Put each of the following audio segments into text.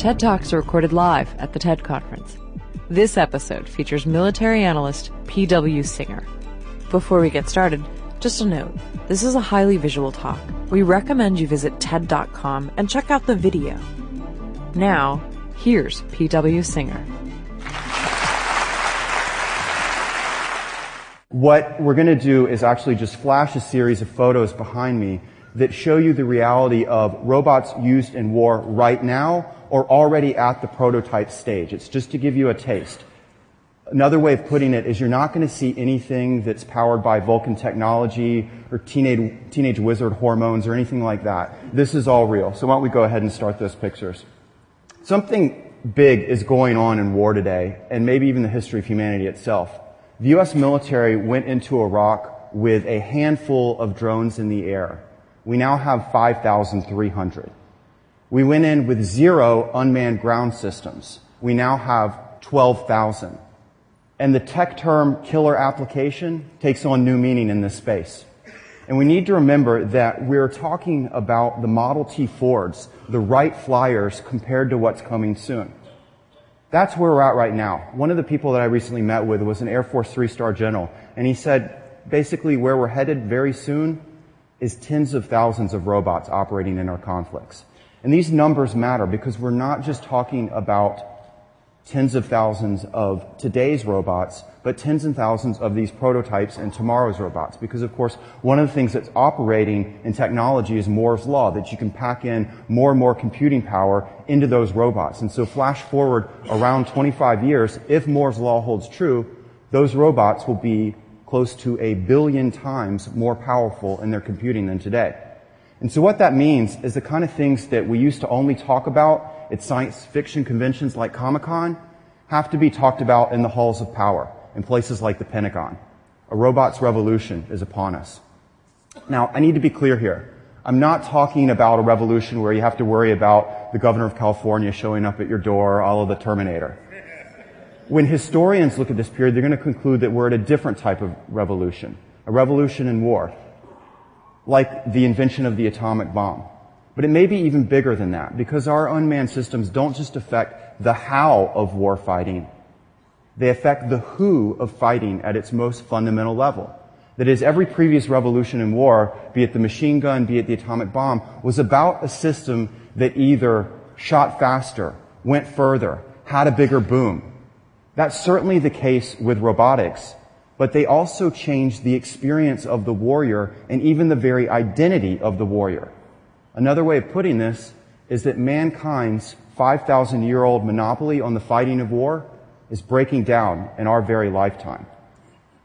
TED Talks are recorded live at the TED Conference. This episode features military analyst P.W. Singer. Before we get started, just a note this is a highly visual talk. We recommend you visit TED.com and check out the video. Now, here's P.W. Singer. What we're going to do is actually just flash a series of photos behind me that show you the reality of robots used in war right now or already at the prototype stage. It's just to give you a taste. Another way of putting it is you're not going to see anything that's powered by Vulcan technology or teenage, teenage wizard hormones or anything like that. This is all real. So why don't we go ahead and start those pictures. Something big is going on in war today, and maybe even the history of humanity itself. The U.S. military went into Iraq with a handful of drones in the air. We now have 5,300. We went in with zero unmanned ground systems. We now have 12,000. And the tech term killer application takes on new meaning in this space. And we need to remember that we're talking about the Model T Fords, the Wright Flyers compared to what's coming soon. That's where we're at right now. One of the people that I recently met with was an Air Force three-star general, and he said basically where we're headed very soon is tens of thousands of robots operating in our conflicts. And these numbers matter because we're not just talking about tens of thousands of today's robots, but tens and thousands of these prototypes and tomorrow's robots. Because of course, one of the things that's operating in technology is Moore's Law, that you can pack in more and more computing power into those robots. And so flash forward around 25 years, if Moore's Law holds true, those robots will be close to a billion times more powerful in their computing than today. And so what that means is the kind of things that we used to only talk about at science fiction conventions like Comic-Con have to be talked about in the halls of power in places like the Pentagon. A robot's revolution is upon us. Now, I need to be clear here. I'm not talking about a revolution where you have to worry about the governor of California showing up at your door, all of the Terminator. When historians look at this period, they're going to conclude that we're at a different type of revolution, a revolution in war, like the invention of the atomic bomb. But it may be even bigger than that because our unmanned systems don't just affect the how of war fighting. They affect the who of fighting at its most fundamental level. That is, every previous revolution in war, be it the machine gun, be it the atomic bomb, was about a system that either shot faster, went further, had a bigger boom. That's certainly the case with robotics, but they also changed the experience of the warrior and even the very identity of the warrior. Another way of putting this is that mankind's 5,000 year old monopoly on the fighting of war is breaking down in our very lifetime.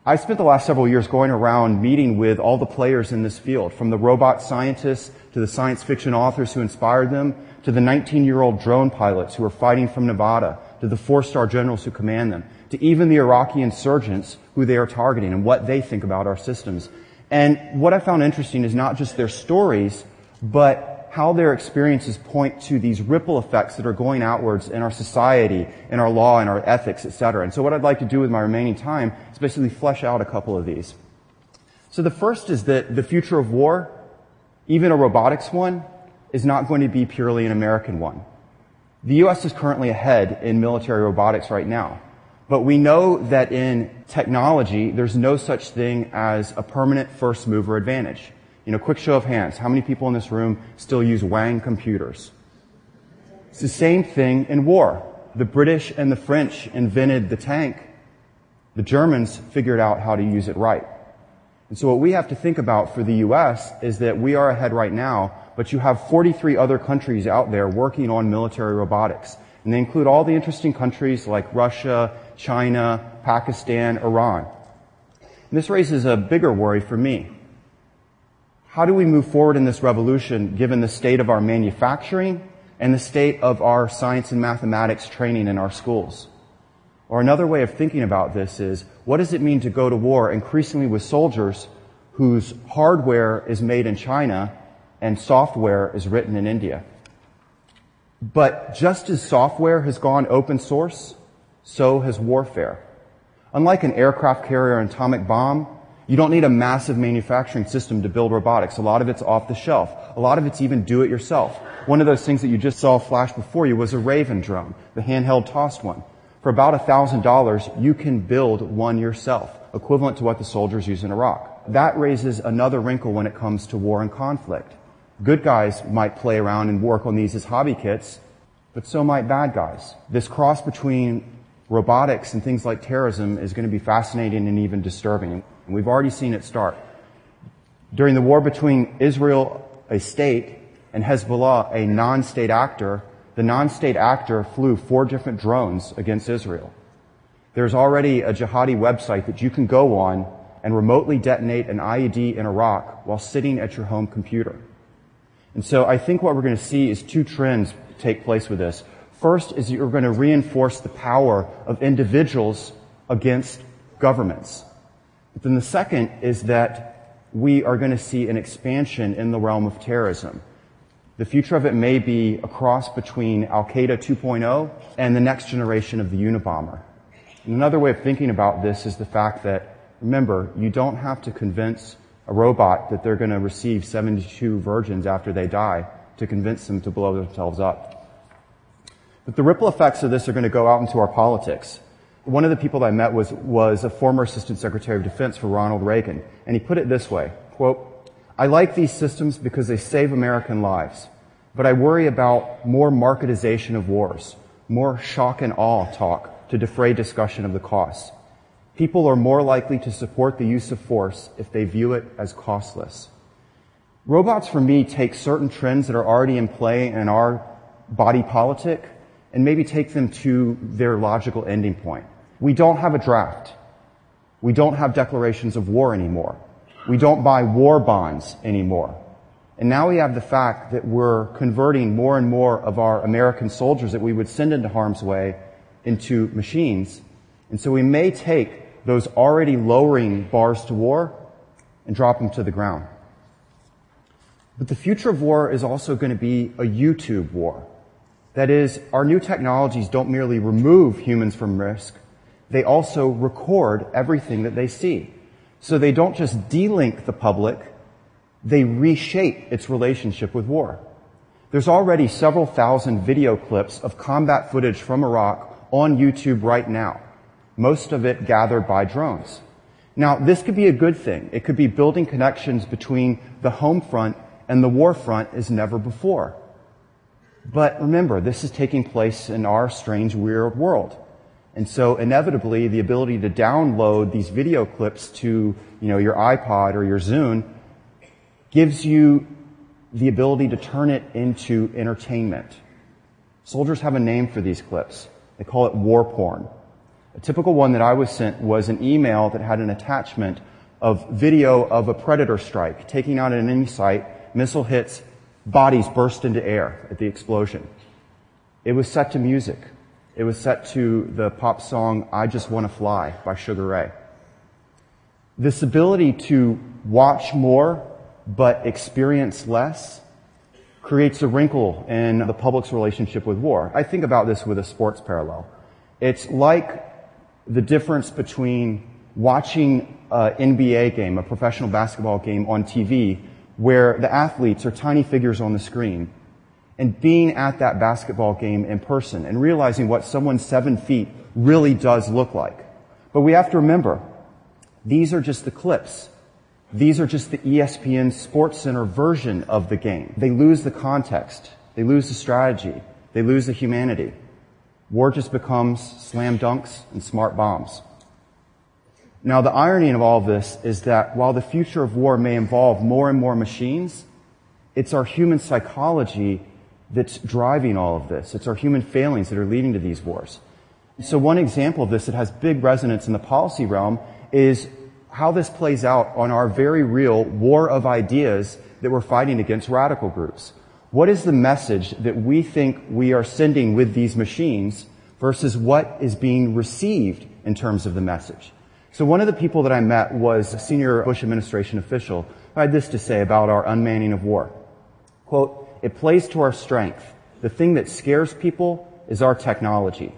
I spent the last several years going around meeting with all the players in this field, from the robot scientists to the science fiction authors who inspired them, to the 19 year old drone pilots who are fighting from Nevada, to the four star generals who command them, to even the Iraqi insurgents who they are targeting and what they think about our systems. And what I found interesting is not just their stories, but how their experiences point to these ripple effects that are going outwards in our society, in our law, in our ethics, etc. And so what I'd like to do with my remaining time is basically flesh out a couple of these. So the first is that the future of war, even a robotics one, is not going to be purely an American one. The U.S. is currently ahead in military robotics right now. But we know that in technology, there's no such thing as a permanent first mover advantage. You know, quick show of hands. How many people in this room still use Wang computers? It's the same thing in war. The British and the French invented the tank. The Germans figured out how to use it right. And so what we have to think about for the U.S. is that we are ahead right now, but you have 43 other countries out there working on military robotics. And they include all the interesting countries like Russia, China, Pakistan, Iran. And this raises a bigger worry for me. How do we move forward in this revolution given the state of our manufacturing and the state of our science and mathematics training in our schools? Or another way of thinking about this is, what does it mean to go to war increasingly with soldiers whose hardware is made in China and software is written in India? But just as software has gone open source, so has warfare. Unlike an aircraft carrier and atomic bomb, You don't need a massive manufacturing system to build robotics. A lot of it's off the shelf. A lot of it's even do it yourself. One of those things that you just saw flash before you was a Raven drone, the handheld tossed one. For about $1,000, you can build one yourself, equivalent to what the soldiers use in Iraq. That raises another wrinkle when it comes to war and conflict. Good guys might play around and work on these as hobby kits, but so might bad guys. This cross between robotics and things like terrorism is going to be fascinating and even disturbing. And we've already seen it start. During the war between Israel, a state, and Hezbollah, a non-state actor, the non-state actor flew four different drones against Israel. There's already a jihadi website that you can go on and remotely detonate an IED in Iraq while sitting at your home computer. And so I think what we're going to see is two trends take place with this. First is you're going to reinforce the power of individuals against governments. But then the second is that we are going to see an expansion in the realm of terrorism. The future of it may be a cross between Al Qaeda 2.0 and the next generation of the Unabomber. And another way of thinking about this is the fact that, remember, you don't have to convince a robot that they're going to receive 72 virgins after they die to convince them to blow themselves up. But the ripple effects of this are going to go out into our politics. One of the people that I met was, was a former Assistant Secretary of Defense for Ronald Reagan, and he put it this way, quote, I like these systems because they save American lives, but I worry about more marketization of wars, more shock and awe talk to defray discussion of the costs. People are more likely to support the use of force if they view it as costless. Robots, for me, take certain trends that are already in play in our body politic and maybe take them to their logical ending point. We don't have a draft. We don't have declarations of war anymore. We don't buy war bonds anymore. And now we have the fact that we're converting more and more of our American soldiers that we would send into harm's way into machines. And so we may take those already lowering bars to war and drop them to the ground. But the future of war is also going to be a YouTube war. That is, our new technologies don't merely remove humans from risk, they also record everything that they see. So they don't just delink the public, they reshape its relationship with war. There's already several thousand video clips of combat footage from Iraq on YouTube right now, most of it gathered by drones. Now, this could be a good thing. It could be building connections between the home front and the war front as never before. But remember, this is taking place in our strange, weird world. And so inevitably, the ability to download these video clips to, you know, your iPod or your Zune gives you the ability to turn it into entertainment. Soldiers have a name for these clips. They call it war porn. A typical one that I was sent was an email that had an attachment of video of a predator strike taking out an enemy site, missile hits, bodies burst into air at the explosion. It was set to music. It was set to the pop song I Just Wanna Fly by Sugar Ray. This ability to watch more but experience less creates a wrinkle in the public's relationship with war. I think about this with a sports parallel. It's like the difference between watching an NBA game, a professional basketball game on TV, where the athletes are tiny figures on the screen, and being at that basketball game in person and realizing what someone seven feet really does look like. But we have to remember, these are just the clips. These are just the ESPN Sports Center version of the game. They lose the context. They lose the strategy. They lose the humanity. War just becomes slam dunks and smart bombs. Now, the irony of all of this is that while the future of war may involve more and more machines, it's our human psychology that's driving all of this. It's our human failings that are leading to these wars. So one example of this that has big resonance in the policy realm is how this plays out on our very real war of ideas that we're fighting against radical groups. What is the message that we think we are sending with these machines versus what is being received in terms of the message? So one of the people that I met was a senior Bush administration official who had this to say about our unmanning of war. Quote, it plays to our strength. The thing that scares people is our technology.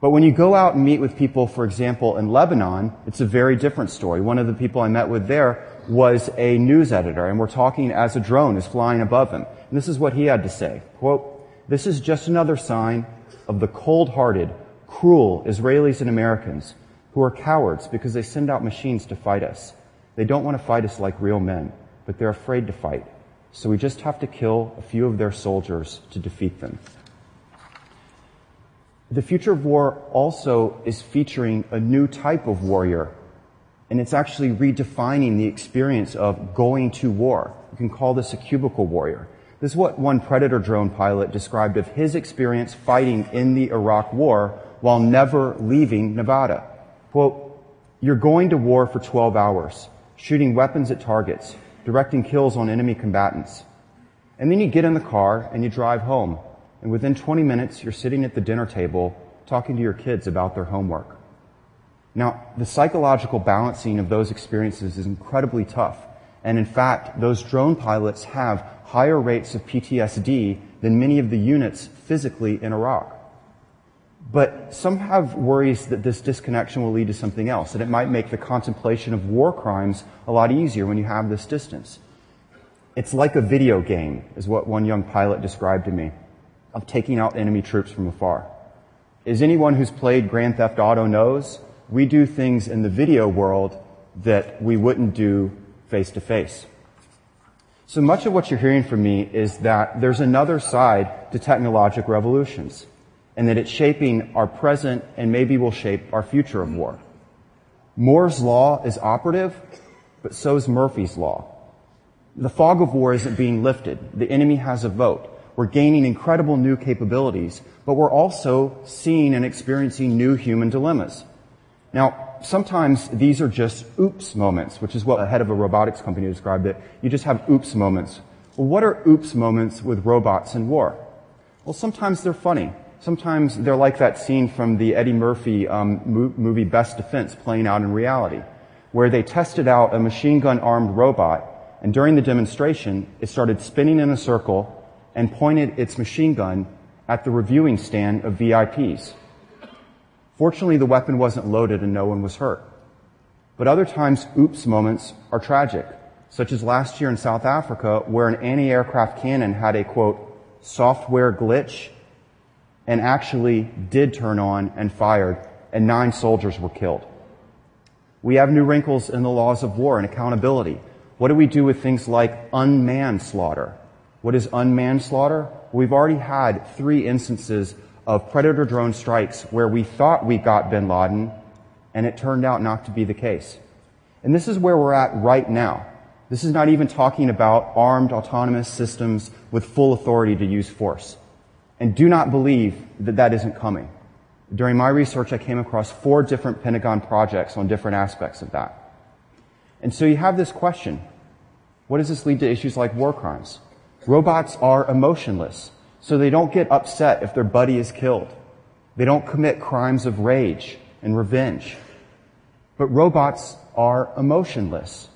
But when you go out and meet with people, for example, in Lebanon, it's a very different story. One of the people I met with there was a news editor, and we're talking as a drone is flying above him. And this is what he had to say. Quote, this is just another sign of the cold-hearted, cruel Israelis and Americans who are cowards because they send out machines to fight us. They don't want to fight us like real men, but they're afraid to fight. So we just have to kill a few of their soldiers to defeat them. The future of war also is featuring a new type of warrior, and it's actually redefining the experience of going to war. You can call this a cubicle warrior. This is what one Predator drone pilot described of his experience fighting in the Iraq war while never leaving Nevada. Quote, you're going to war for 12 hours, shooting weapons at targets, directing kills on enemy combatants. And then you get in the car and you drive home and within 20 minutes, you're sitting at the dinner table talking to your kids about their homework. Now, the psychological balancing of those experiences is incredibly tough. And in fact, those drone pilots have higher rates of PTSD than many of the units physically in Iraq. But some have worries that this disconnection will lead to something else, that it might make the contemplation of war crimes a lot easier when you have this distance. It's like a video game, is what one young pilot described to me of taking out enemy troops from afar. As anyone who's played Grand Theft Auto knows, we do things in the video world that we wouldn't do face to face. So much of what you're hearing from me is that there's another side to technologic revolutions, and that it's shaping our present and maybe will shape our future of war. Moore's law is operative, but so is Murphy's law. The fog of war isn't being lifted. The enemy has a vote. We're gaining incredible new capabilities, but we're also seeing and experiencing new human dilemmas. Now, sometimes these are just oops moments, which is what a head of a robotics company described it. You just have oops moments. Well, what are oops moments with robots in war? Well, sometimes they're funny. Sometimes they're like that scene from the Eddie Murphy um, movie Best Defense playing out in reality, where they tested out a machine gun armed robot, and during the demonstration, it started spinning in a circle and pointed its machine gun at the reviewing stand of VIPs. Fortunately, the weapon wasn't loaded and no one was hurt. But other times, oops moments are tragic, such as last year in South Africa, where an anti-aircraft cannon had a quote, software glitch and actually did turn on and fired, and nine soldiers were killed. We have new wrinkles in the laws of war and accountability. What do we do with things like unmanned slaughter? What is unmanned slaughter? We've already had three instances of predator drone strikes where we thought we got bin Laden and it turned out not to be the case. And this is where we're at right now. This is not even talking about armed autonomous systems with full authority to use force. And do not believe that that isn't coming. During my research, I came across four different Pentagon projects on different aspects of that. And so you have this question. What does this lead to issues like war crimes? Robots are emotionless, so they don't get upset if their buddy is killed. They don't commit crimes of rage and revenge. But robots are emotionless.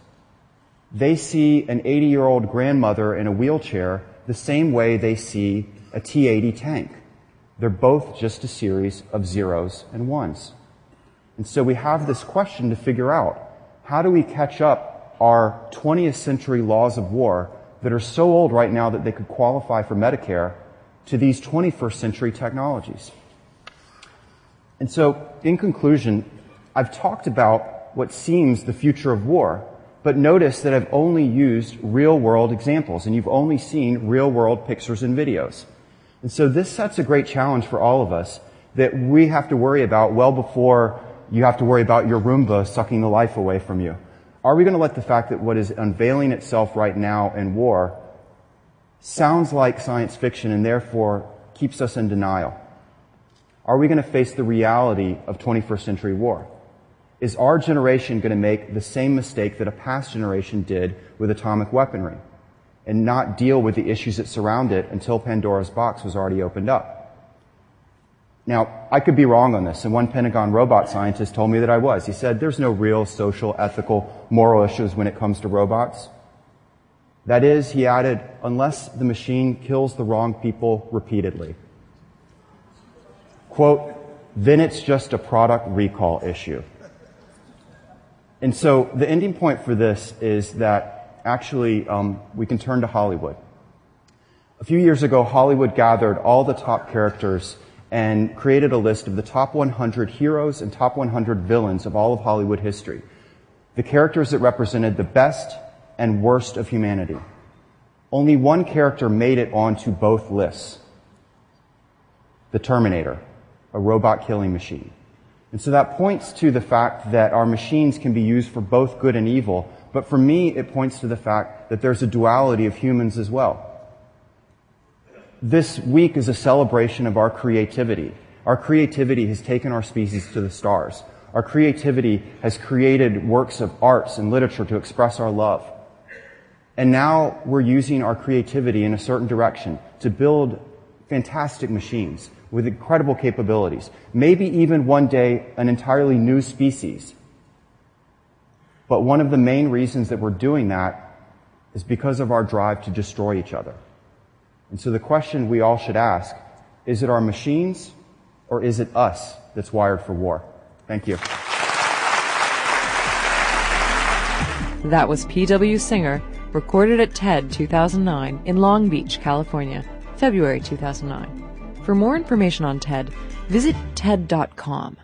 They see an 80 year old grandmother in a wheelchair the same way they see a T 80 tank. They're both just a series of zeros and ones. And so we have this question to figure out. How do we catch up our 20th century laws of war that are so old right now that they could qualify for Medicare to these 21st century technologies. And so, in conclusion, I've talked about what seems the future of war, but notice that I've only used real world examples and you've only seen real world pictures and videos. And so this sets a great challenge for all of us that we have to worry about well before you have to worry about your Roomba sucking the life away from you. Are we going to let the fact that what is unveiling itself right now in war sounds like science fiction and therefore keeps us in denial? Are we going to face the reality of 21st century war? Is our generation going to make the same mistake that a past generation did with atomic weaponry and not deal with the issues that surround it until Pandora's box was already opened up? Now, I could be wrong on this, and one Pentagon robot scientist told me that I was. He said, there's no real social, ethical, moral issues when it comes to robots. That is, he added, unless the machine kills the wrong people repeatedly. Quote, then it's just a product recall issue. And so the ending point for this is that actually um, we can turn to Hollywood. A few years ago, Hollywood gathered all the top characters and created a list of the top 100 heroes and top 100 villains of all of Hollywood history. The characters that represented the best and worst of humanity. Only one character made it onto both lists. The Terminator, a robot killing machine. And so that points to the fact that our machines can be used for both good and evil, but for me, it points to the fact that there's a duality of humans as well. This week is a celebration of our creativity. Our creativity has taken our species to the stars. Our creativity has created works of arts and literature to express our love. And now we're using our creativity in a certain direction to build fantastic machines with incredible capabilities. Maybe even one day an entirely new species. But one of the main reasons that we're doing that is because of our drive to destroy each other. And so the question we all should ask, is it our machines or is it us that's wired for war? Thank you. That was P.W. Singer, recorded at TED 2009 in Long Beach, California, February 2009. For more information on TED, visit TED.com.